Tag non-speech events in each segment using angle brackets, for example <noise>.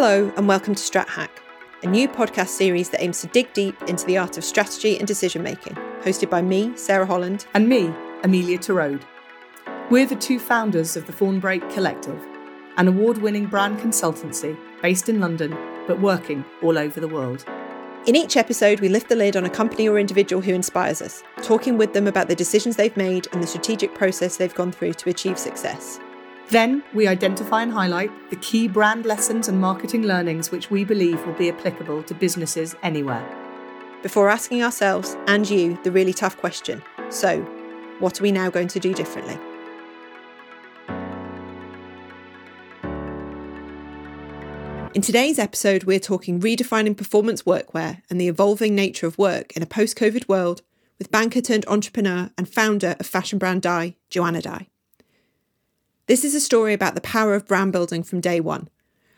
Hello, and welcome to Strat Hack, a new podcast series that aims to dig deep into the art of strategy and decision making, hosted by me, Sarah Holland, and me, Amelia Torode. We're the two founders of the Fawnbrake Collective, an award winning brand consultancy based in London but working all over the world. In each episode, we lift the lid on a company or individual who inspires us, talking with them about the decisions they've made and the strategic process they've gone through to achieve success. Then we identify and highlight the key brand lessons and marketing learnings which we believe will be applicable to businesses anywhere. Before asking ourselves and you the really tough question so, what are we now going to do differently? In today's episode, we're talking redefining performance workwear and the evolving nature of work in a post COVID world with banker turned entrepreneur and founder of fashion brand Dai, Joanna Dai. This is a story about the power of brand building from day one,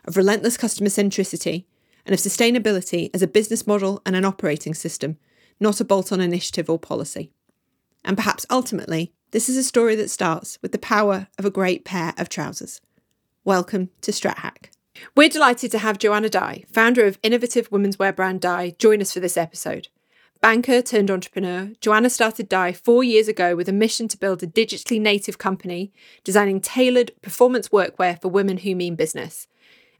of relentless customer centricity, and of sustainability as a business model and an operating system, not a bolt on initiative or policy. And perhaps ultimately, this is a story that starts with the power of a great pair of trousers. Welcome to StratHack. We're delighted to have Joanna Dai, founder of innovative women's wear brand Dai, join us for this episode. Banker turned entrepreneur, Joanna started Dai four years ago with a mission to build a digitally native company designing tailored performance workwear for women who mean business.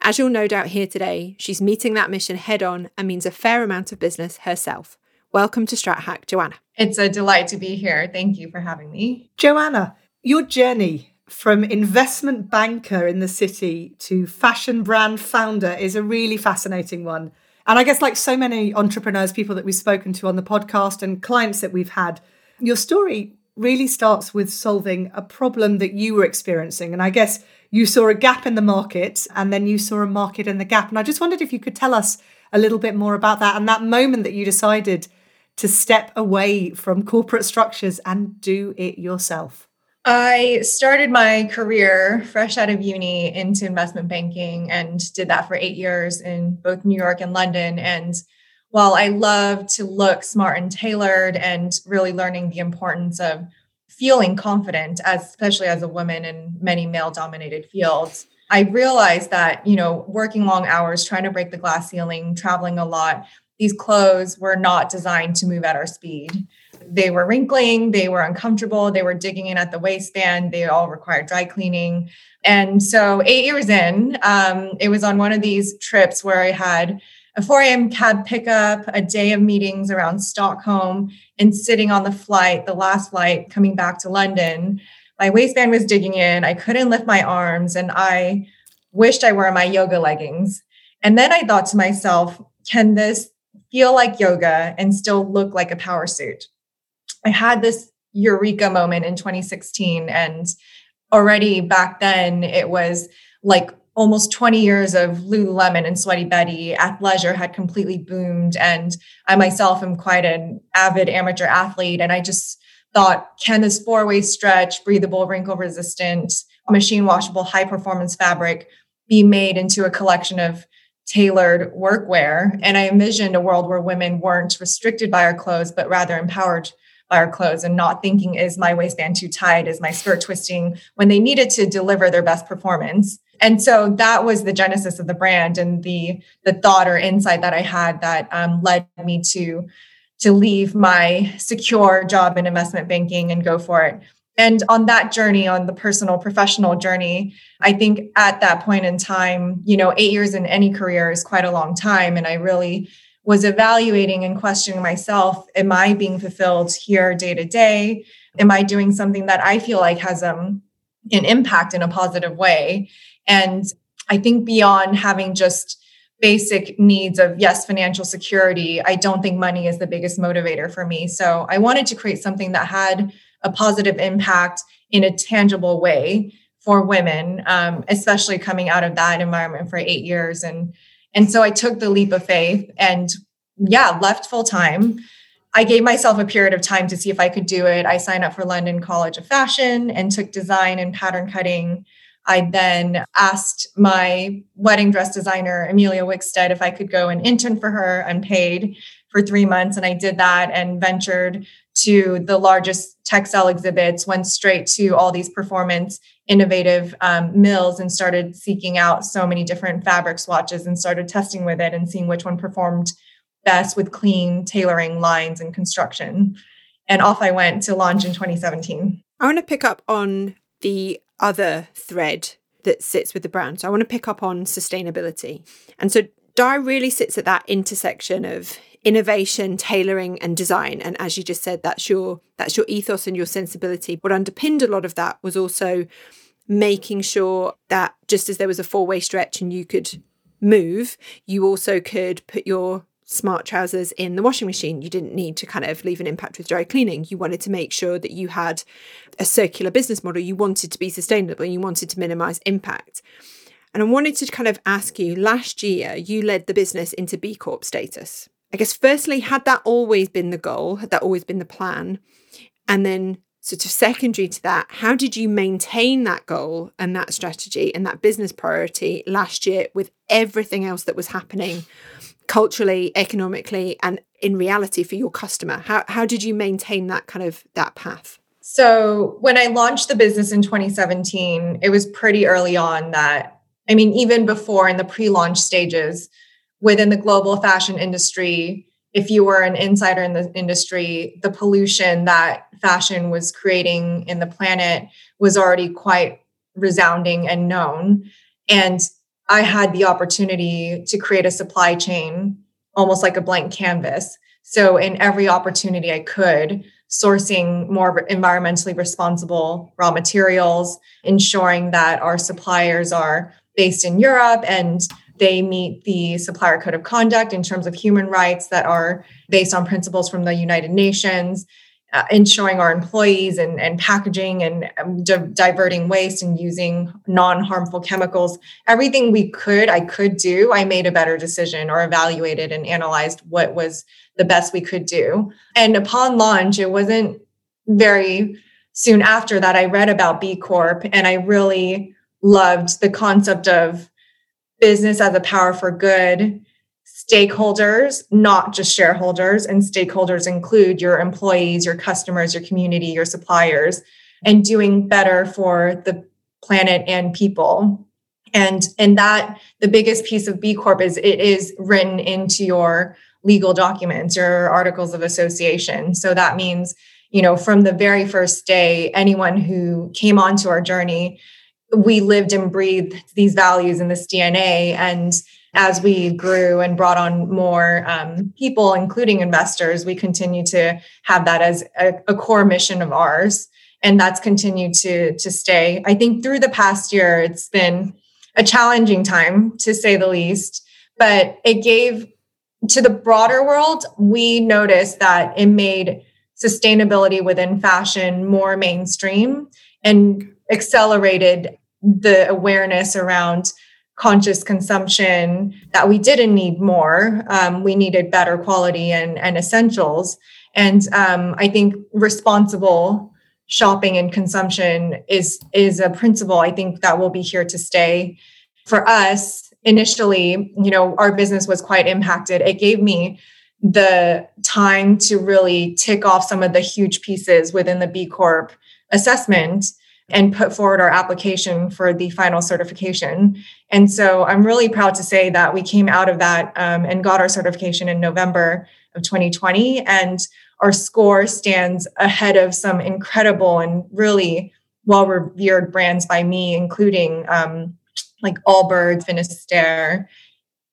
As you'll no doubt hear today, she's meeting that mission head on and means a fair amount of business herself. Welcome to StratHack, Joanna. It's a delight to be here. Thank you for having me. Joanna, your journey from investment banker in the city to fashion brand founder is a really fascinating one. And I guess, like so many entrepreneurs, people that we've spoken to on the podcast and clients that we've had, your story really starts with solving a problem that you were experiencing. And I guess you saw a gap in the market and then you saw a market in the gap. And I just wondered if you could tell us a little bit more about that and that moment that you decided to step away from corporate structures and do it yourself. I started my career fresh out of uni into investment banking and did that for eight years in both New York and London. And while I love to look smart and tailored and really learning the importance of feeling confident, as, especially as a woman in many male dominated fields, I realized that, you know, working long hours, trying to break the glass ceiling, traveling a lot, these clothes were not designed to move at our speed they were wrinkling, they were uncomfortable, they were digging in at the waistband, they all required dry cleaning. And so, eight years in, um, it was on one of these trips where I had a 4 a.m. cab pickup, a day of meetings around Stockholm, and sitting on the flight, the last flight coming back to London. My waistband was digging in. I couldn't lift my arms, and I wished I wore my yoga leggings. And then I thought to myself, can this feel like yoga and still look like a power suit? I had this eureka moment in 2016. And already back then, it was like almost 20 years of Lululemon and Sweaty Betty. Athleisure had completely boomed. And I myself am quite an avid amateur athlete. And I just thought, can this four way stretch, breathable, wrinkle resistant, machine washable, high performance fabric be made into a collection of tailored workwear? And I envisioned a world where women weren't restricted by our clothes, but rather empowered our clothes and not thinking is my waistband too tight? Is my skirt twisting? When they needed to deliver their best performance. And so that was the genesis of the brand and the the thought or insight that i had that um, led me to to leave my secure job in investment banking and go for it. And on that journey on the personal professional journey i think at that point in time you know eight years in any career is quite a long time. And i really was evaluating and questioning myself am i being fulfilled here day to day? Am i doing something that i feel like has um, an impact in a positive way? And i think beyond having just basic needs of yes financial security i don't think money is the biggest motivator for me. So i wanted to create something that had a positive impact in a tangible way for women um, especially coming out of that environment for eight years and and so I took the leap of faith and yeah, left full time. I gave myself a period of time to see if I could do it. I signed up for London College of Fashion and took design and pattern cutting. I then asked my wedding dress designer, Emilia Wickstead, if I could go and intern for her unpaid for three months. And I did that and ventured to the largest textile exhibits, went straight to all these performance innovative um, mills and started seeking out so many different fabric swatches and started testing with it and seeing which one performed best with clean tailoring lines and construction. And off I went to launch in 2017. I want to pick up on the other thread that sits with the brand. So I want to pick up on sustainability. And so Dai really sits at that intersection of innovation, tailoring, and design. And as you just said, that's your that's your ethos and your sensibility. What underpinned a lot of that was also making sure that just as there was a four-way stretch and you could move, you also could put your smart trousers in the washing machine. You didn't need to kind of leave an impact with dry cleaning. You wanted to make sure that you had a circular business model. You wanted to be sustainable. You wanted to minimize impact. And I wanted to kind of ask you last year, you led the business into B Corp status. I guess, firstly, had that always been the goal? Had that always been the plan? And then, sort of secondary to that, how did you maintain that goal and that strategy and that business priority last year with everything else that was happening culturally, economically, and in reality for your customer? How, how did you maintain that kind of that path? So when I launched the business in 2017, it was pretty early on that I mean, even before in the pre launch stages within the global fashion industry, if you were an insider in the industry, the pollution that fashion was creating in the planet was already quite resounding and known. And I had the opportunity to create a supply chain almost like a blank canvas. So, in every opportunity I could, sourcing more environmentally responsible raw materials, ensuring that our suppliers are based in Europe and they meet the supplier code of conduct in terms of human rights that are based on principles from the United Nations, uh, ensuring our employees and, and packaging and um, di- diverting waste and using non harmful chemicals. Everything we could, I could do, I made a better decision or evaluated and analyzed what was the best we could do. And upon launch, it wasn't very soon after that I read about B Corp and I really loved the concept of business as a power for good stakeholders, not just shareholders. And stakeholders include your employees, your customers, your community, your suppliers, and doing better for the planet and people. And and that the biggest piece of B Corp is it is written into your legal documents, your articles of association. So that means, you know, from the very first day, anyone who came onto our journey we lived and breathed these values and this DNA. And as we grew and brought on more um, people, including investors, we continue to have that as a, a, core mission of ours. And that's continued to, to stay. I think through the past year, it's been a challenging time to say the least, but it gave to the broader world, we noticed that it made sustainability within fashion more mainstream and accelerated the awareness around conscious consumption that we didn't need more. Um, we needed better quality and, and essentials. And um, I think responsible shopping and consumption is is a principle I think that will be here to stay. For us, initially, you know, our business was quite impacted. It gave me the time to really tick off some of the huge pieces within the B Corp assessment and put forward our application for the final certification. And so I'm really proud to say that we came out of that um, and got our certification in November of 2020. And our score stands ahead of some incredible and really well revered brands by me, including um, like Allbirds, Finisterre,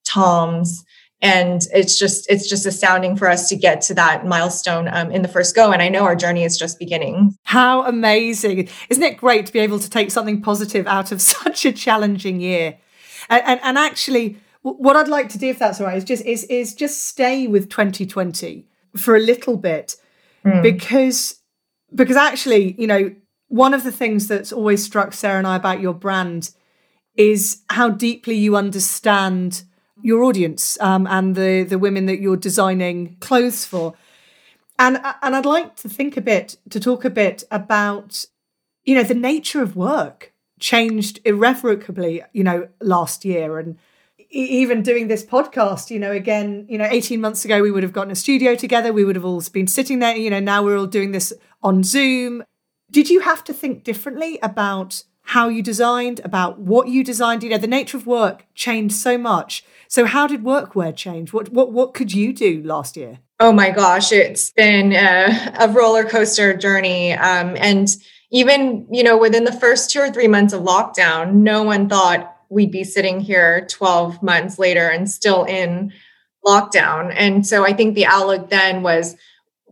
Tom's, and it's just it's just astounding for us to get to that milestone um, in the first go. And i know our journey is just beginning. How amazing. Isn't it great to be able to take something positive out of <laughs> such a challenging year? And, and, and actually what i'd like to do if that's all right is just is, is just stay with 2020 for a little bit. Mm. because because actually you know one of the things that's always struck sarah and i about your brand is how deeply you understand your audience um, and the the women that you're designing clothes for. And and I'd like to think a bit to talk a bit about you know the nature of work changed irrevocably you know last year and even doing this podcast, you know, again, you know, 18 months ago, we would have gotten a studio together. We would have all been sitting there. You know, now we're all doing this on Zoom. Did you have to think differently about how you designed, about what you designed? You know, the nature of work changed so much. So, how did workwear change? What what what could you do last year? Oh my gosh, it's been a, a roller coaster journey, um, and even you know within the first two or three months of lockdown, no one thought we'd be sitting here 12 months later and still in lockdown. And so I think the outlook then was,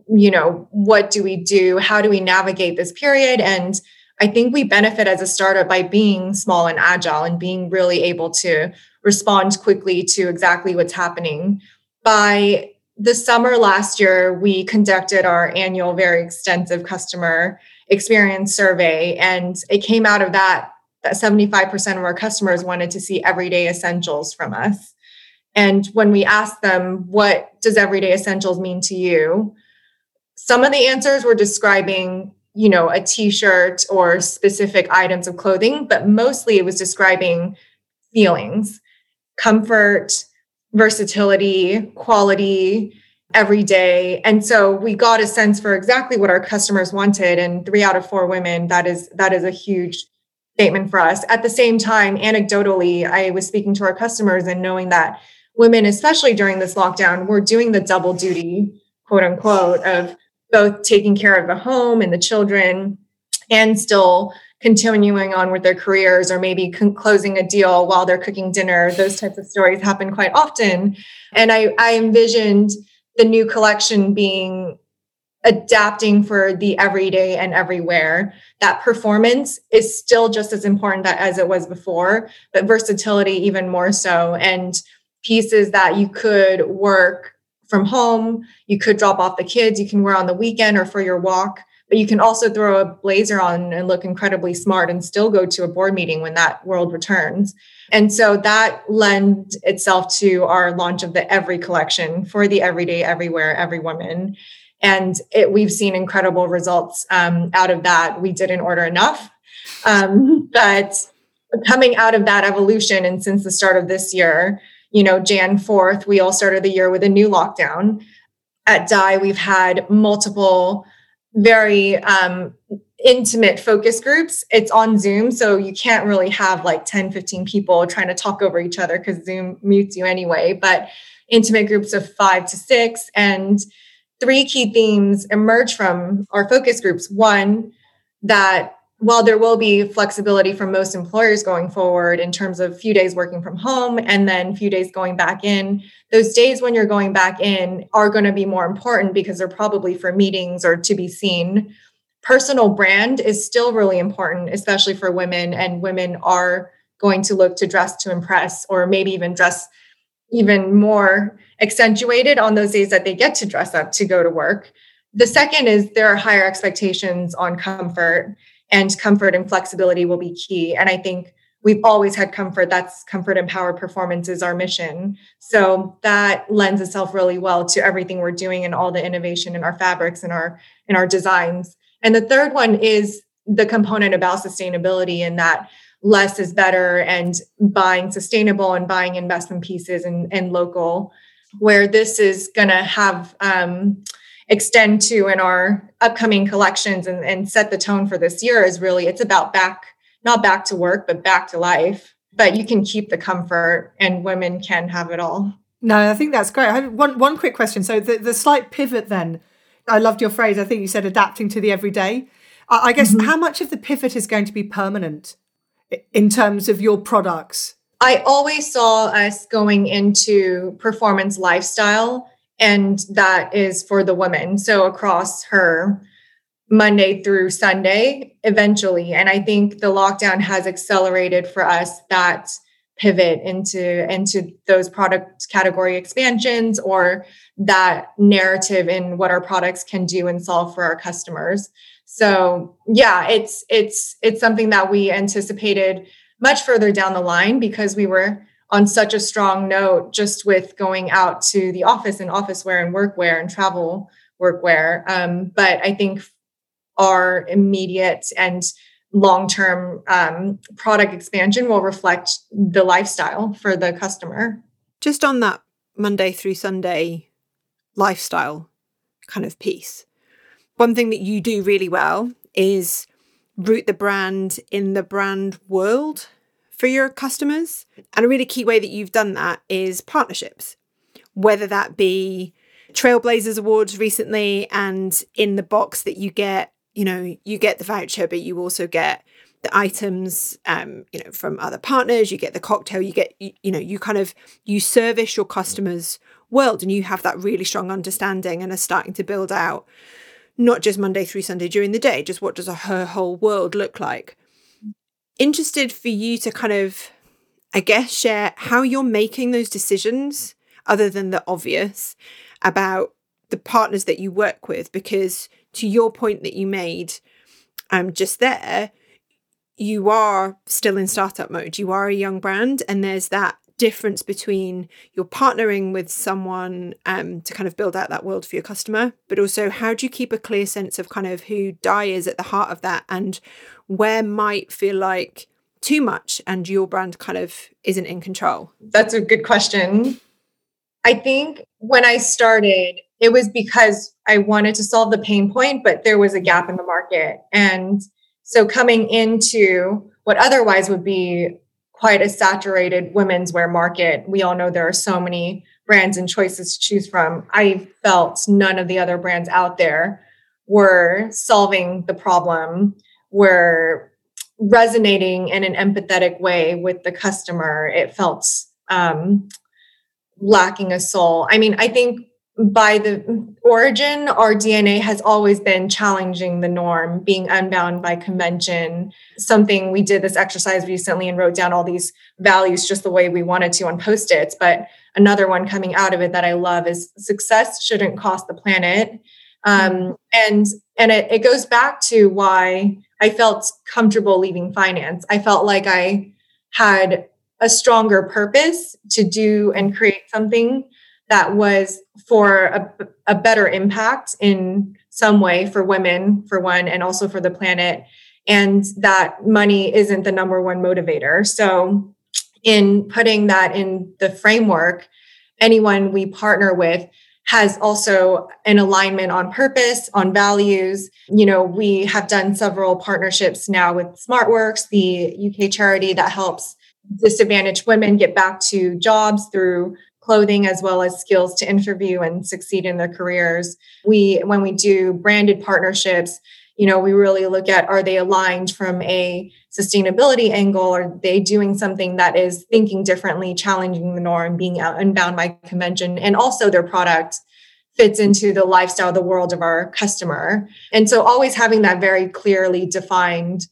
you know, what do we do? How do we navigate this period? And I think we benefit as a startup by being small and agile and being really able to respond quickly to exactly what's happening. By the summer last year, we conducted our annual, very extensive customer experience survey, and it came out of that that 75% of our customers wanted to see everyday essentials from us. And when we asked them, what does everyday essentials mean to you? Some of the answers were describing you know, a t-shirt or specific items of clothing, but mostly it was describing feelings, comfort, versatility, quality, every day. And so we got a sense for exactly what our customers wanted and 3 out of 4 women that is that is a huge statement for us. At the same time, anecdotally, I was speaking to our customers and knowing that women especially during this lockdown were doing the double duty, quote unquote, of both taking care of the home and the children and still continuing on with their careers or maybe con- closing a deal while they're cooking dinner. Those types of stories happen quite often. And i, I envisioned the new collection being adapting for the everyday and everywhere. That performance is still just as important as it was before but versatility even more so. And pieces that you could work from home. You could drop off the kids. You can wear on the weekend or for your walk, but you can also throw a blazer on and look incredibly smart and still go to a board meeting when that world returns. And so that lent itself to our launch of the Every collection for the everyday, everywhere, every woman. And it, we've seen incredible results um, out of that. We didn't order enough, um, <laughs> but coming out of that evolution, and since the start of this year, you know, Jan 4th, we all started the year with a new lockdown. At DAI, we've had multiple very um, intimate focus groups. It's on Zoom, so you can't really have like 10, 15 people trying to talk over each other because Zoom mutes you anyway. But intimate groups of five to six. And three key themes emerge from our focus groups. One, that while there will be flexibility for most employers going forward in terms of few days working from home and then few days going back in those days when you're going back in are going to be more important because they're probably for meetings or to be seen. Personal brand is still really important especially for women and women are going to look to dress to impress or maybe even dress even more accentuated on those days that they get to dress up to go to work. The second is there are higher expectations on comfort and comfort and flexibility will be key. And I think we've always had comfort. That's comfort empowered performance is our mission. So that lends itself really well to everything we're doing and all the innovation in our fabrics and our in our designs. And the third one is the component about sustainability and that less is better and buying sustainable and buying investment pieces and, and local where this is going to have um, extend to in our upcoming collections and, and set the tone for this year is really it's about back not back to work but back to life. But you can keep the comfort and women can have it all. No i think that's great. I have one one quick question. So the, the slight pivot then i loved your phrase. I think you said adapting to the everyday. I, I guess mm-hmm. how much of the pivot is going to be permanent in terms of your products? I always saw us going into performance lifestyle and that is for the woman so across her monday through sunday eventually. And i think the lockdown has accelerated for us that pivot into into those product category expansions or that narrative in what our products can do and solve for our customers. So yeah it's it's it's something that we anticipated much further down the line because we were on such a strong note just with going out to the office and office wear and workwear and travel workwear. Um, but I think our immediate and long term um, product expansion will reflect the lifestyle for the customer. Just on that Monday through Sunday lifestyle kind of piece, one thing that you do really well is root the brand in the brand world for your customers. And a really key way that you've done that is partnerships, whether that be Trailblazers Awards recently, and in the box that you get, you know, you get the voucher, but you also get the items, um, you know, from other partners. You get the cocktail. You get, you, you know, you kind of you service your customers' world, and you have that really strong understanding, and are starting to build out not just Monday through Sunday during the day, just what does a, her whole world look like. Interested for you to kind of, I guess, share how you're making those decisions, other than the obvious, about the partners that you work with because to your point that you made um just there you are still in startup mode. You are a young brand and there's that difference between you're partnering with someone um, to kind of build out that world for your customer, but also how do you keep a clear sense of kind of who Dai is at the heart of that and where might feel like too much and your brand kind of isn't in control? That's a good question. I think when I started, it was because I wanted to solve the pain point, but there was a gap in the market. And so coming into what otherwise would be quite a saturated women's wear market, we all know there are so many brands and choices to choose from. I felt none of the other brands out there were solving the problem, were resonating in an empathetic way with the customer. It felt um, lacking a soul. I mean, I think by the origin, our DNA has always been challenging the norm, being unbound by convention. Something we did this exercise recently and wrote down all these values just the way we wanted to on post its. But another one coming out of it that I love is success shouldn't cost the planet. Um, and and it, it goes back to why I felt comfortable leaving finance. I felt like I had a stronger purpose to do and create something that was for a, a, better impact in some way for women, for one, and also for the planet. And that money isn't the number one motivator. So, in putting that in the framework, anyone we partner with has also an alignment on purpose, on values. You know, we have done several partnerships now with SmartWorks, the UK charity that helps disadvantaged women get back to jobs through clothing as well as skills to interview and succeed in their careers. We when we do branded partnerships, you know, we really look at are they aligned from a sustainability angle? Are they doing something that is thinking differently, challenging the norm, being unbound by convention, and also their product fits into the lifestyle, the world of our customer. And so always having that very clearly defined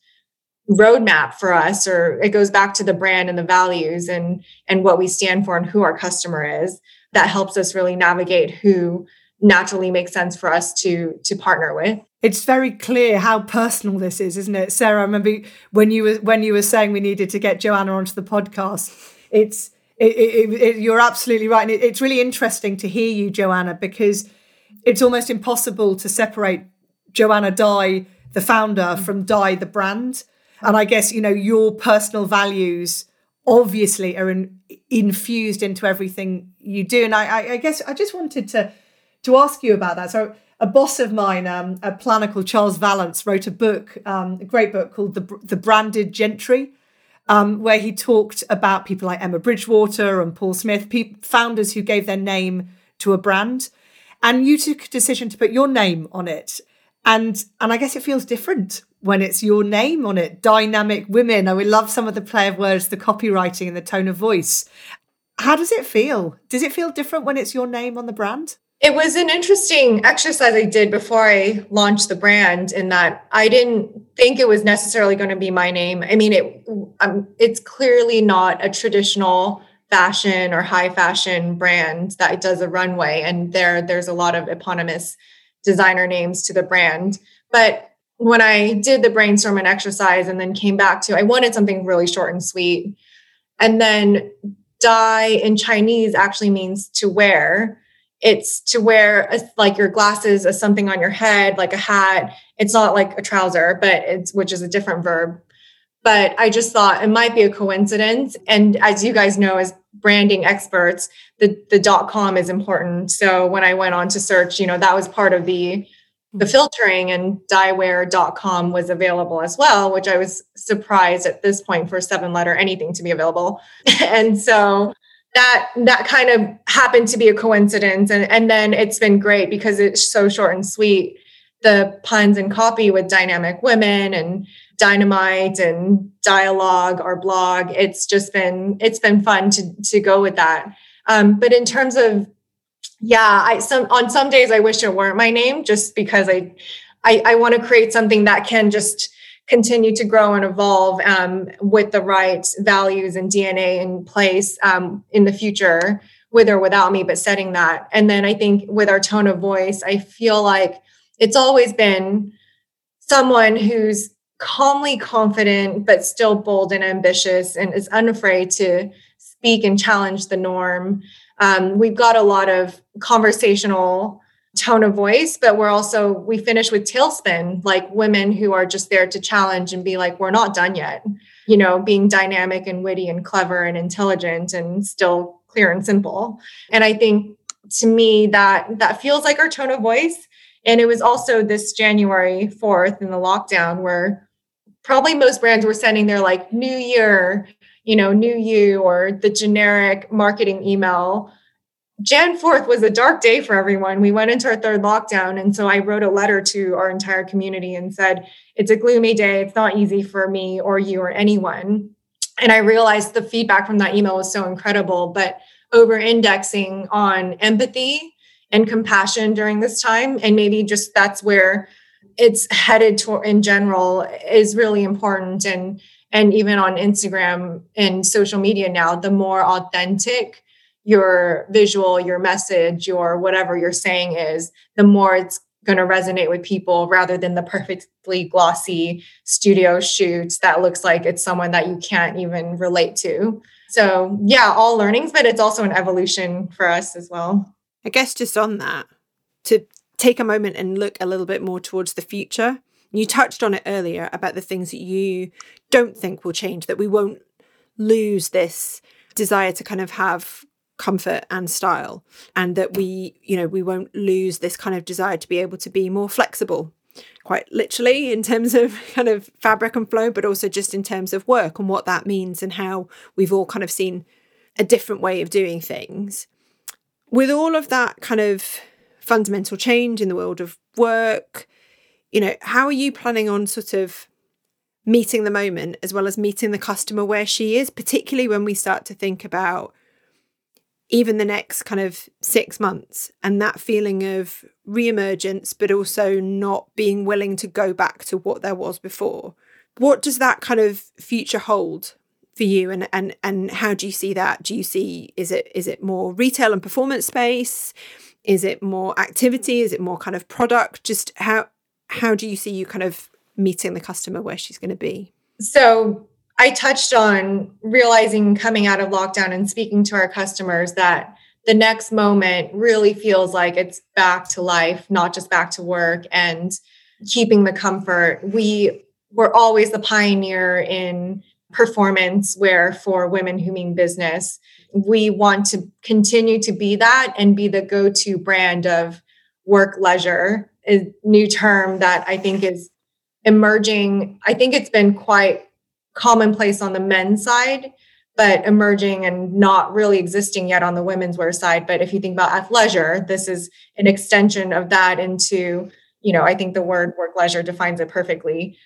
roadmap for us or it goes back to the brand and the values and and what we stand for and who our customer is that helps us really navigate who naturally makes sense for us to to partner with it's very clear how personal this is isn't it sarah i remember when you were when you were saying we needed to get joanna onto the podcast it's it, it, it, you're absolutely right and it's really interesting to hear you joanna because it's almost impossible to separate joanna dai the founder mm. from dai the brand and I guess, you know, your personal values obviously are in, infused into everything you do. And I, I, I, guess I just wanted to to ask you about that. So a boss of mine, um, a planner called Charles Vallance, wrote a book, um, a great book called The, the Branded Gentry, um, where he talked about people like Emma Bridgewater and Paul Smith, founders who gave their name to a brand. And you took a decision to put your name on it. And and I guess it feels different when it's your name on it. Dynamic women. I would love some of the play of words, the copywriting, and the tone of voice. How does it feel? Does it feel different when it's your name on the brand? It was an interesting exercise I did before I launched the brand in that I didn't think it was necessarily going to be my name. I mean, it um, it's clearly not a traditional fashion or high fashion brand that does a runway and there there's a lot of eponymous designer names to the brand. But when I did the brainstorm and exercise and then came back to, I wanted something really short and sweet. And then dai in Chinese actually means to wear. It's to wear a, like your glasses as something on your head, like a hat. It's not like a trouser, but it's which is a different verb. But I just thought it might be a coincidence. And as you guys know, as branding experts, the the dot com is important. So when I went on to search, you know, that was part of the the filtering and daiwear.com was available as well, which I was surprised at this point for seven letter anything to be available. <laughs> and so that that kind of happened to be a coincidence. And and then it's been great because it's so short and sweet the puns and copy with dynamic women and dynamite and dialogue or blog. It's just been it's been fun to to go with that. Um, but in terms of yeah i some on some days i wish it weren't my name just because i i, I want to create something that can just continue to grow and evolve um, with the right values and DNA in place um, in the future, with or without me, but setting that. And then I think with our tone of voice, I feel like it's always been someone who's calmly confident, but still bold and ambitious and is unafraid to speak and challenge the norm. Um, we've got a lot of conversational tone of voice, but we're also, we finish with tailspin, like women who are just there to challenge and be like, we're not done yet. You know, being dynamic and witty and clever and intelligent and still clear and simple. And I think to me that that feels like our tone of voice. And it was also this January 4th in the lockdown where probably most brands were sending their like new year, you know, new you or the generic marketing email Jan 4th was a dark day for everyone. We went into our third lockdown. And so I wrote a letter to our entire community and said, It's a gloomy day. It's not easy for me or you or anyone. And I realized the feedback from that email was so incredible, but over indexing on empathy and compassion during this time. And maybe just that's where it's headed to in general is really important. And and even on Instagram and social media now, the more authentic your visual, your message, your whatever you're saying is, the more it's going to resonate with people rather than the perfectly glossy studio shoots that looks like it's someone that you can't even relate to. So, yeah, all learnings, but it's also an evolution for us as well. I guess just on that, to take a moment and look a little bit more towards the future. You touched on it earlier about the things that you don't think will change, that we won't lose this desire to kind of have comfort and style and that we you know we won't lose this kind of desire to be able to be more flexible quite literally in terms of <laughs> kind of fabric and flow but also just in terms of work and what that means and how we've all kind of seen a different way of doing things. With all of that kind of fundamental change in the world of work you know how are you planning on sort of meeting the moment as well as meeting the customer where she is particularly when we start to think about even the next kind of six months and that feeling of reemergence, but also not being willing to go back to what there was before. What does that kind of future hold for you and and and how do you see that? Do you see is it is it more retail and performance space? Is it more activity? Is it more kind of product? Just how how do you see you kind of meeting the customer where she's going to be? So I touched on realizing coming out of lockdown and speaking to our customers that the next moment really feels like it's back to life, not just back to work and keeping the comfort. We were always the pioneer in performance wear for women who mean business. We want to continue to be that and be the go to brand of work leisure, a new term that I think is emerging. I think it's been quite commonplace on the men's side, but emerging and not really existing yet on the women's wear side. But if you think about athleisure, this is an extension of that into, you know, I think the word work leisure defines it perfectly.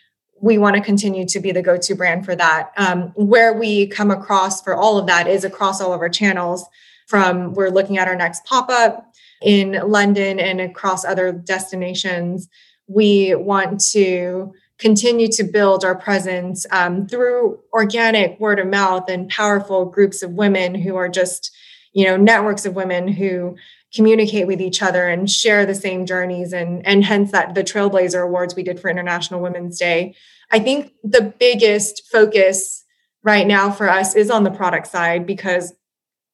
We want to continue to be the go to brand for that. Um, where we come across for all of that is across all of our channels. From we're looking at our next pop up in London and across other destinations. We want to continue to build our presence um, through organic word of mouth and powerful groups of women who are just you know networks of women who communicate with each other and share the same journeys and and hence that the trailblazer awards we did for international women's day. I think the biggest focus right now for us is on the product side because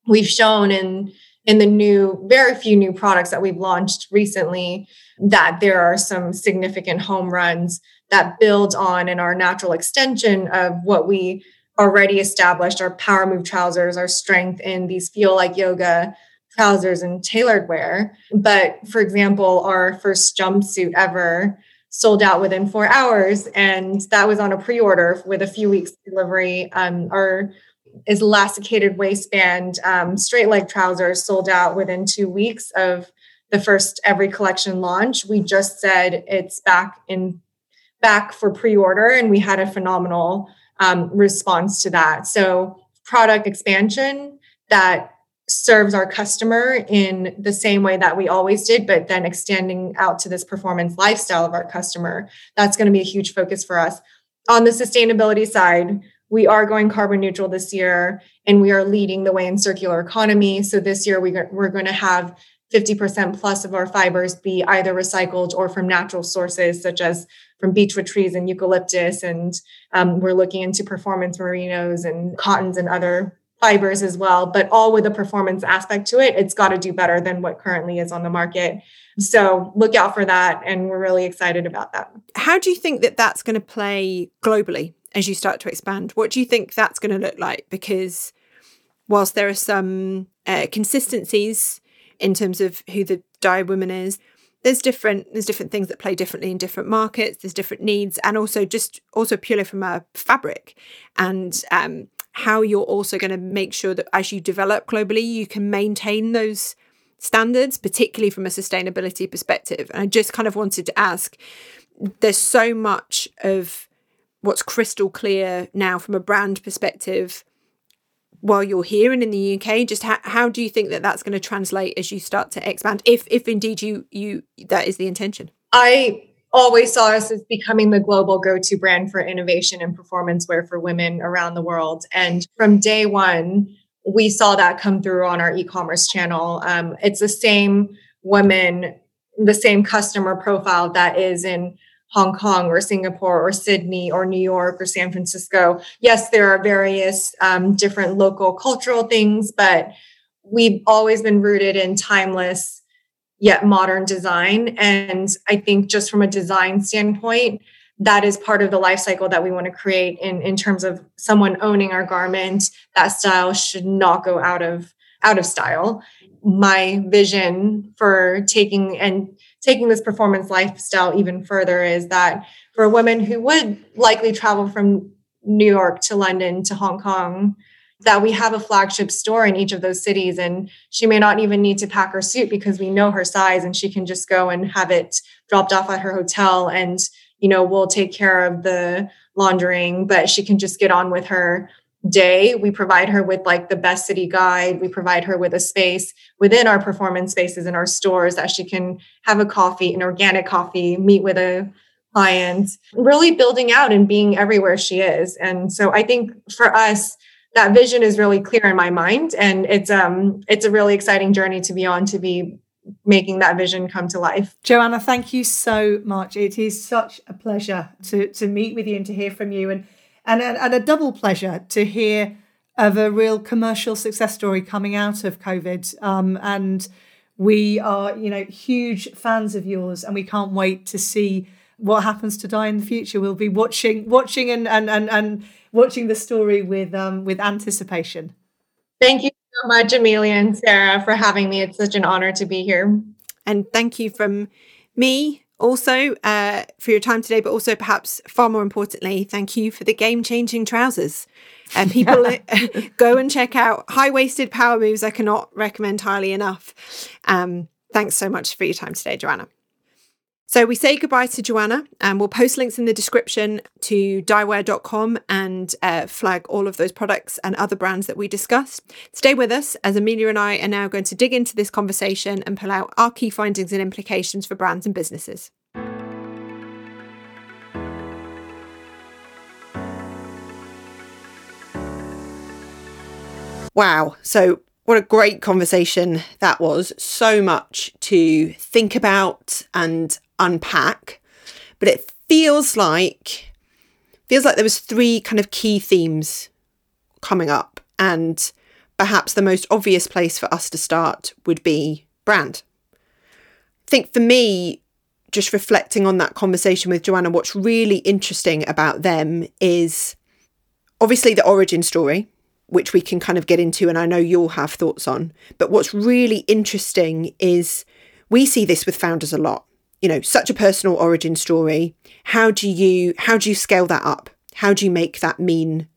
we've shown in in the new, very few new products that we've launched recently, that there are some significant home runs that build on and are natural extension of what we already established our power move trousers, our strength in these feel like yoga trousers and tailored wear. But for example, our first jumpsuit ever sold out within four hours, and that was on a pre order with a few weeks delivery. Um, our is elasticated waistband um, straight leg trousers sold out within two weeks of the first every collection launch. We just said it's back in back for pre-order, and we had a phenomenal um, response to that. So product expansion that serves our customer in the same way that we always did, but then extending out to this performance lifestyle of our customer. That's going to be a huge focus for us. On the sustainability side, we are going carbon neutral this year and we are leading the way in circular economy. So this year we, we're going to have 50% plus of our fibers be either recycled or from natural sources, such as from beechwood trees and eucalyptus. And um, we're looking into performance merinos and cottons and other fibers as well, but all with a performance aspect to it. It's got to do better than what currently is on the market. So look out for that. And we're really excited about that. How do you think that that's going to play globally? as you start to expand. What do you think that's going to look like? Because whilst there are some uh, consistencies in terms of who the dai woman is, there's different there's different things that play differently in different markets. There's different needs, and also just also purely from a fabric and um, how you're also going to make sure that as you develop globally, you can maintain those standards, particularly from a sustainability perspective. And I just kind of wanted to ask there's so much of what's crystal clear now from a brand perspective while you're here and in the UK just how, how do you think that that's going to translate as you start to expand if if indeed you you that is the intention? I always saw us as becoming the global go-to brand for innovation and performance wear for women around the world. And from day 1 we saw that come through on our e-commerce channel. Um, it's the same women the same customer profile that is in Hong Kong or Singapore or Sydney or New York or San Francisco. Yes, there are various um, different local cultural things, but we've always been rooted in timeless yet modern design. And I think just from a design standpoint, that is part of the life cycle that we want to create in, in terms of someone owning our garment. That style should not go out of out of style. My vision for taking and taking this performance lifestyle even further is that for a woman who would likely travel from New York to London to Hong Kong, that we have a flagship store in each of those cities. And she may not even need to pack her suit because we know her size and she can just go and have it dropped off at her hotel. And, you know, we'll take care of the laundering, but she can just get on with her day we provide her with like the best city guide we provide her with a space within our performance spaces in our stores that she can have a coffee an organic coffee meet with a client really building out and being everywhere she is and so i think for us that vision is really clear in my mind and it's um it's a really exciting journey to be on to be making that vision come to life. Joanna, thank you so much. It is such a pleasure to to meet with you and to hear from you and and a, and a double pleasure to hear of a real commercial success story coming out of COVID. Um, and we are, you know, huge fans of yours, and we can't wait to see what happens to dai in the future. We'll be watching, watching, and and and, and watching the story with um, with anticipation. Thank you so much, Amelia and Sarah, for having me. It's such an honor to be here. And thank you from me also uh, for your time today, but also perhaps far more importantly, thank you for the game changing trousers. And people <laughs> <laughs> go and check out high waisted power moves. I cannot recommend highly enough. Um, thanks so much for your time today, Joanna. So we say goodbye to Joanna and we'll post links in the description to daiwear.com and uh, flag all of those products and other brands that we discussed. Stay with us as Amelia and I are now going to dig into this conversation and pull out our key findings and implications for brands and businesses. Wow. So what a great conversation that was. So much to think about and unpack, but it feels like feels like there was three kind of key themes coming up and perhaps the most obvious place for us to start would be brand. I think for me, just reflecting on that conversation with Joanna, what's really interesting about them is obviously the origin story, which we can kind of get into, and I know you'll have thoughts on. But what's really interesting is we see this with founders a lot. You know, such a personal origin story. How do you how do you scale that up? How do you make that mean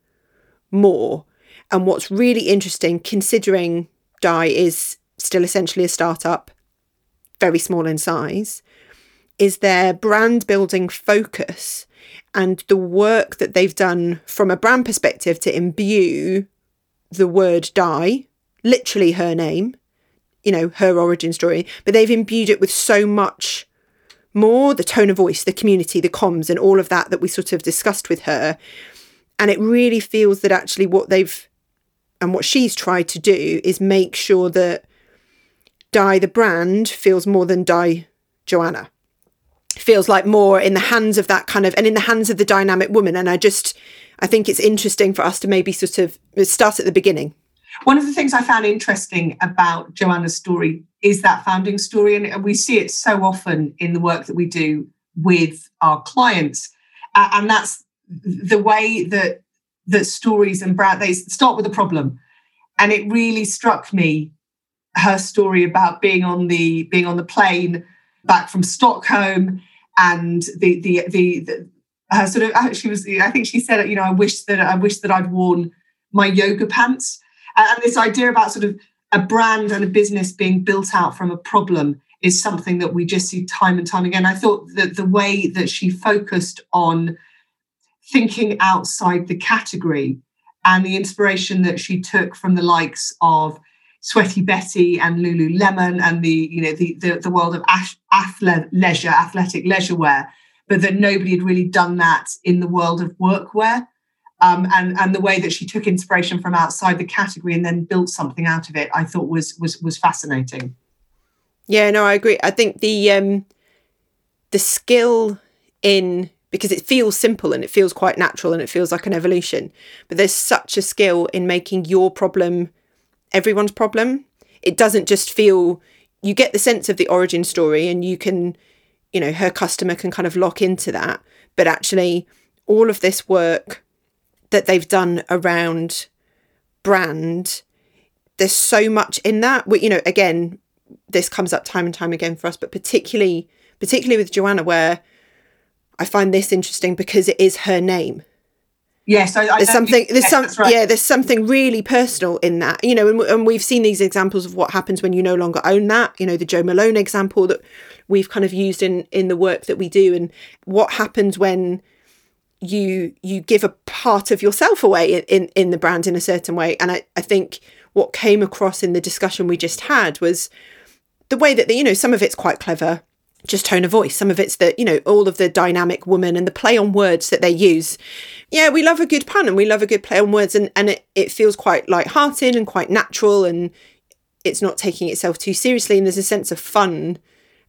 more? And what's really interesting, considering Dai is still essentially a startup, very small in size, is their brand building focus and the work that they've done from a brand perspective to imbue the word dai, literally her name, you know, her origin story, but they've imbued it with so much more the tone of voice, the community, the comms, and all of that that we sort of discussed with her. And it really feels that actually what they've and what she's tried to do is make sure that Dai the brand feels more than Dai Joanna. Feels like more in the hands of that kind of and in the hands of the dynamic woman. And I just I think it's interesting for us to maybe sort of start at the beginning. One of the things I found interesting about Joanna's story is that founding story. And we see it so often in the work that we do with our clients. and that's the way that that stories and brand they start with a problem. And it really struck me her story about being on the being on the plane back from Stockholm and the the the, the her sort of uh, she was I think she said you know I wish that I wish that I'd worn my yoga pants and this idea about sort of a brand and a business being built out from a problem is something that we just see time and time again. I thought that the way that she focused on thinking outside the category and the inspiration that she took from the likes of Sweaty Betty and Lululemon and the you know the the, the world of athlete leisure athletic leisure wear, but that nobody had really done that in the world of workwear. Um, and and the way that she took inspiration from outside the category and then built something out of it, I thought was was was fascinating. Yeah, no, I agree. I think the um, the skill in because it feels simple and it feels quite natural and it feels like an evolution, but there's such a skill in making your problem everyone's problem. It doesn't just feel. You get the sense of the origin story, and you can, you know, her customer can kind of lock into that. But actually, all of this work that they've done around brand there's so much in that we, you know again this comes up time and time again for us but particularly particularly with joanna where i find this interesting because it is her name yes I, I there's something there's some right. yeah there's something really personal in that you know and, and we've seen these examples of what happens when you no longer own that you know the Jo Malone example that we've kind of used in in the work that we do and what happens when you you give a part of yourself away in, in, in the brand in a certain way. And I, I think what came across in the discussion we just had was the way that, the, you know, some of it's quite clever, just tone of voice. Some of it's the, you know, all of the dynamic woman and the play on words that they use. Yeah, we love a good pun and we love a good play on words and, and it, it feels quite light-hearted and quite natural and it's not taking itself too seriously and there's a sense of fun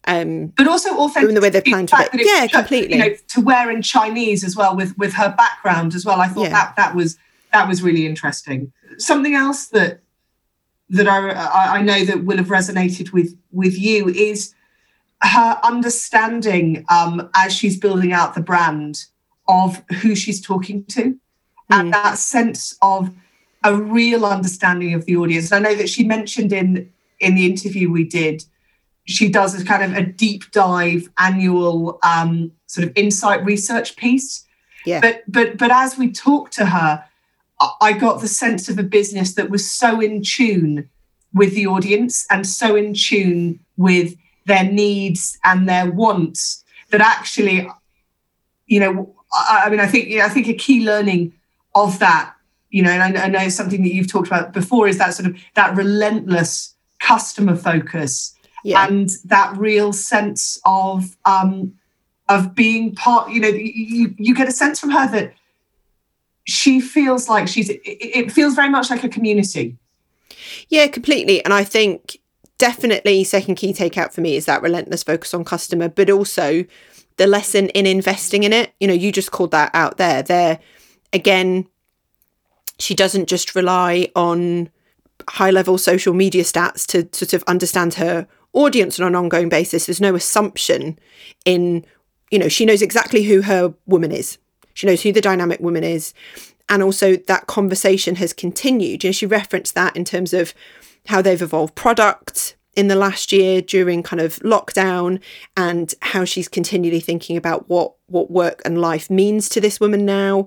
um, but also authentic in the way they're planned to it. Yeah, completely. You know, to wear in Chinese as well with with her background as well. I thought yeah. that that was that was really interesting. Something else that that I I know that will have resonated with with you is her understanding um, as she's building out the brand of who she's talking to, mm. and that sense of a real understanding of the audience. And I know that she mentioned in in the interview we did she does a kind of a deep dive annual um, sort of insight research piece. Yeah. But but but as we talked to her, I got the sense of a business that was so in tune with the audience and so in tune with their needs and their wants that actually, you know, I, I mean, I think I think a key learning of that, you know, and I, I know something that you've talked about before is that sort of that relentless customer focus yeah. and that real sense of um, of being part. You know, you you get a sense from her that she feels like she's. It, it feels very much like a community. Yeah, completely. And I think definitely second key takeout for me is that relentless focus on customer, but also the lesson in investing in it. You know, you just called that out there. There, again, she doesn't just rely on high level social media stats to sort of understand her audience on an ongoing basis. There's no assumption in, you know, she knows exactly who her woman is. She knows who the dynamic woman is. And also that conversation has continued. You know, she referenced that in terms of how they've evolved product in the last year during kind of lockdown and how she's continually thinking about what what work and life means to this woman now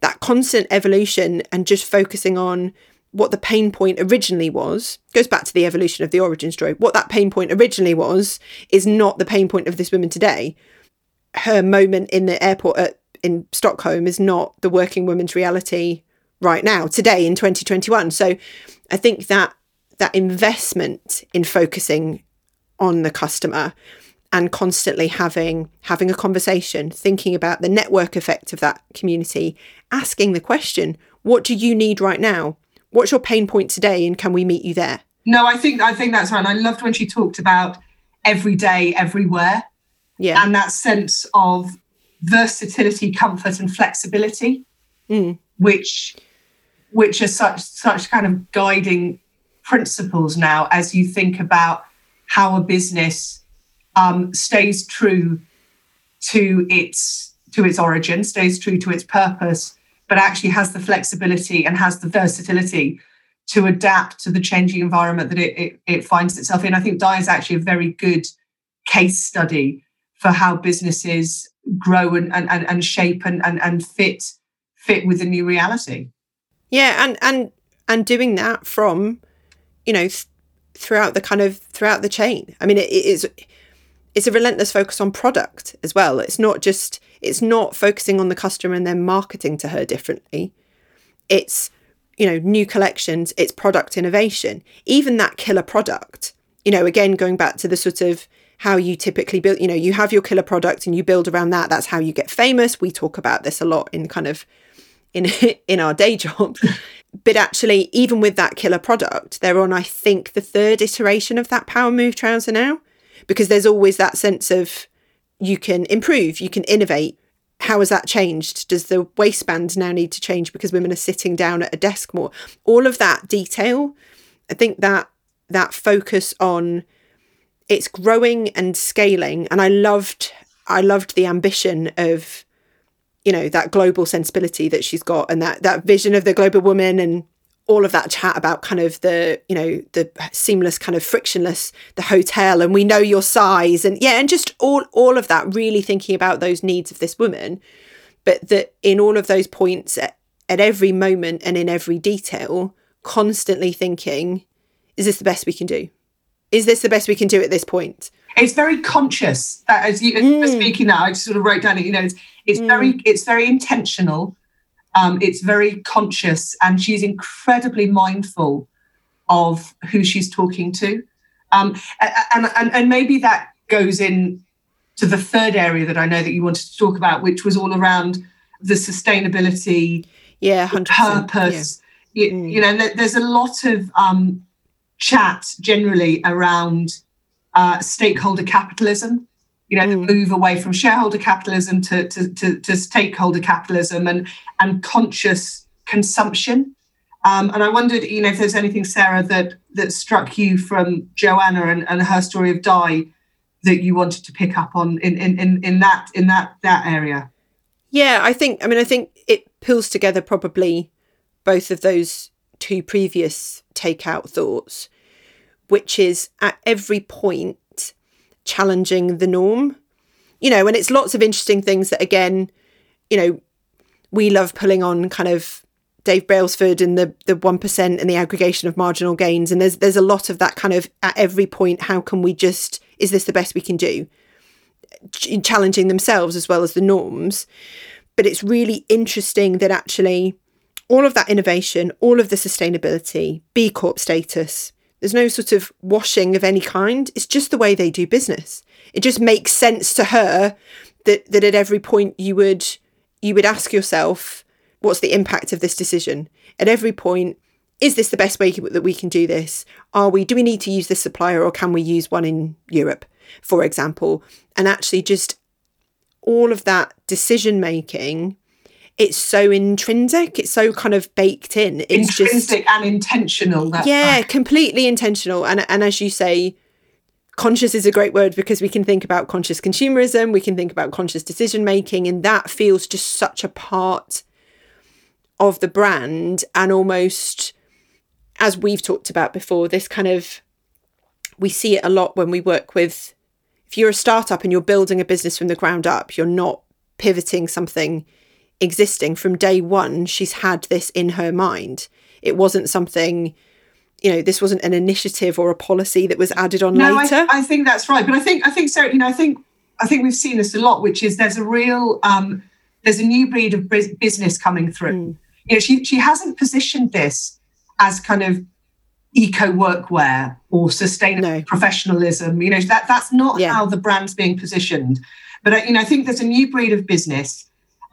that constant evolution and just focusing on what the pain point originally was goes back to the evolution of the origin story. What that pain point originally was is not the pain point of this woman today. Her moment in the airport at, in Stockholm is not the working woman's reality right now, today in 2021. So I think that that investment in focusing on the customer and constantly having having a conversation thinking about the network effect of that community asking the question what do you need right now? What's your pain point today and can we meet you there? No i think i think that's right. And i loved when she talked about every day everywhere. Yeah. And that sense of versatility comfort and flexibility mm. which which are such such kind of guiding principles now as you think about how a business um, stays true to its to its origin stays true to its purpose but actually has the flexibility and has the versatility to adapt to the changing environment that it, it, it finds itself in. I think Dai is actually a very good case study for how businesses grow and, and, and shape and, and, and fit fit with the new reality. Yeah, and and and doing that from, you know, th- throughout the kind of throughout the chain. I mean, it, it is it's a relentless focus on product as well. It's not just it's not focusing on the customer and then marketing to her differently. It's you know new collections, it's product innovation. Even that killer product, you know, again going back to the sort of how you typically build, you know, you have your killer product and you build around that. That's how you get famous. We talk about this a lot in kind of in <laughs> in our day job. <laughs> but actually, even with that killer product, they're on, I think, the third iteration of that power move trouser now because there's always that sense of you can improve, you can innovate. How has that changed? Does the waistband now need to change because women are sitting down at a desk more? All of that detail, I think that that focus on it's growing and scaling, and I loved I loved the ambition of you know that global sensibility that she's got and that that vision of the global woman and all of that chat about kind of the you know the seamless kind of frictionless the hotel and we know your size and yeah and just all all of that really thinking about those needs of this woman. But that in all of those points at, at every moment and in every detail constantly thinking is this the best we can do? Is this the best we can do at this point? It's very conscious that as you, mm. speaking now i just sort of wrote down it you know it's, it's mm. very it's very intentional um, it's very conscious, and she's incredibly mindful of who she's talking to. Um, and, and, and maybe that goes in to the third area that I know that you wanted to talk about, which was all around the sustainability, yeah, purpose. Yeah. You, mm. you, know, there's a lot of um, chat generally around uh, stakeholder capitalism you know, mm. move away from shareholder capitalism to, to, to, to, stakeholder capitalism and, and conscious consumption. Um, and I wondered, you know, if there's anything, Sarah, that that struck you from Joanna and, and her story of Dai that you wanted to pick up on in, in, in, in that in that that area. Yeah, I think I mean I think it pulls together probably both of those two previous takeout thoughts, which is at every point challenging the norm. You know, and it's lots of interesting things that, again, you know, we love pulling on kind of Dave Brailsford and the the one percent and the aggregation of marginal gains. And there's there's a lot of that kind of at every point. How can we just is this the best we can do? Ch- challenging themselves as well as the norms. But it's really interesting that actually all of that innovation, all of the sustainability, B Corp status, there's no sort of washing of any kind. It's just the way they do business. It just makes sense to her that that at every point you would you would ask yourself, what's the impact of this decision? At every point, is this the best way that we can do this? Are we do we need to use this supplier or can we use one in Europe, for example? And actually just all of that decision making it's so intrinsic. It's so kind of baked in. It's intrinsic just, and intentional. Yeah, right. completely intentional. And and as you say, conscious is a great word because we can think about conscious consumerism, we can think about conscious decision making, and that feels just such a part of the brand and almost as we've talked about before, this kind of we see it a lot when we work with if you're a startup and you're building a business from the ground up, you're not pivoting something existing from day one. She's had this in her mind. It wasn't something, you know, this wasn't an initiative or a policy that was added on no, later. I, I think that's right. But I think I think so. You know, I think I think we've seen this a lot, which is there's a real um, there's a new breed of business coming through. Mm. You know, she she hasn't positioned this as kind of eco workwear or sustainable No. professionalism. You know, that that's not Yeah. how the brand's being positioned. But you know, I think there's a new breed of business,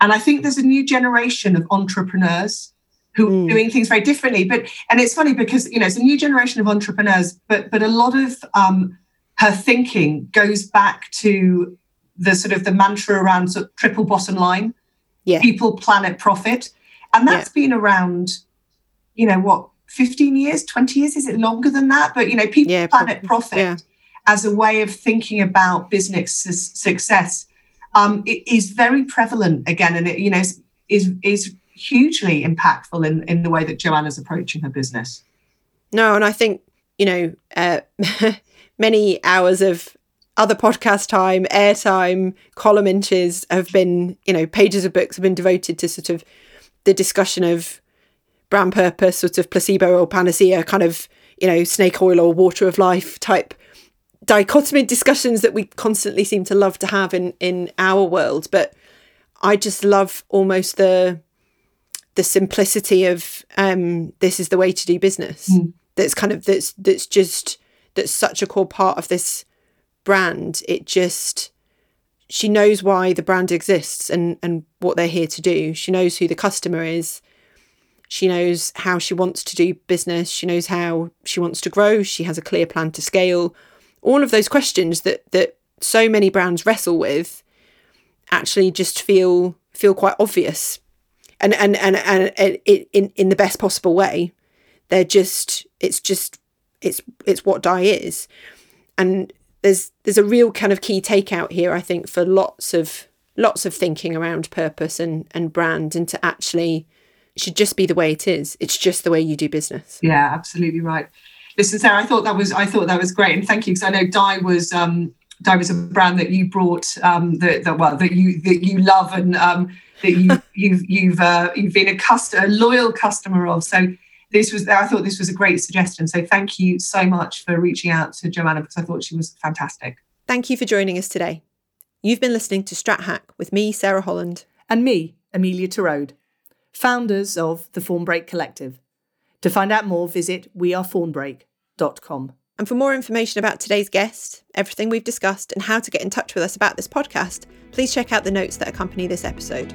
and I think there's a new generation of entrepreneurs who Mm. are doing things very differently. But and it's funny because you know it's a new generation of entrepreneurs, but but a lot of um, her thinking goes back to the sort of the mantra around sort of triple bottom line, Yeah. people, planet, profit, and that's been around, you know, what 15 years, 20 years? Is it longer than that? But you know, people, Yeah, planet, probably. profit Yeah. as a way of thinking about business su- success um, it is very prevalent again, and it you know is is, hugely impactful in in the way that Joanna's approaching her business. No, and I think, you know, uh, <laughs> many hours of other podcast time, airtime, column inches have been, you know, pages of books have been devoted to sort of the discussion of brand purpose, sort of placebo or panacea, kind of, you know, snake oil or water of life type dichotomy discussions that we constantly seem to love to have in in our world. But I just love almost the the simplicity of um, this is the way to do business. Mm. That's kind of that's that's just that's such a core part of this brand. It just she knows why the brand exists and and what they're here to do. She knows who the customer is. She knows how she wants to do business. She knows how she wants to grow. She has a clear plan to scale. All of those questions that that so many brands wrestle with actually just feel feel quite obvious. And and and and, it, in in the best possible way. They're just it's just it's it's what dai is. And there's there's a real kind of key takeout here i think for lots of lots of thinking around purpose and and brand and to actually should just be the way it is. It's just the way you do business. Yeah, absolutely right. Listen, Sarah, I thought that was I thought that was great, and thank you because I know Dai was um, Dai was a brand that you brought um, that, that well that you that you love and um, that you <laughs> you've you've uh, you've been a customer, a loyal customer of. So this was I thought this was a great suggestion. So thank you so much for reaching out to Joanna because I thought she was fantastic. thank you for joining us today you've been listening to strat hack with me sarah holland And me, Amelia Tarode, founders of the Fawnbrake Collective. To find out more, visit wearefawnbrake.com. And for more information about today's guest, everything we've discussed, and how to get in touch with us about this podcast, please check out the notes that accompany this episode.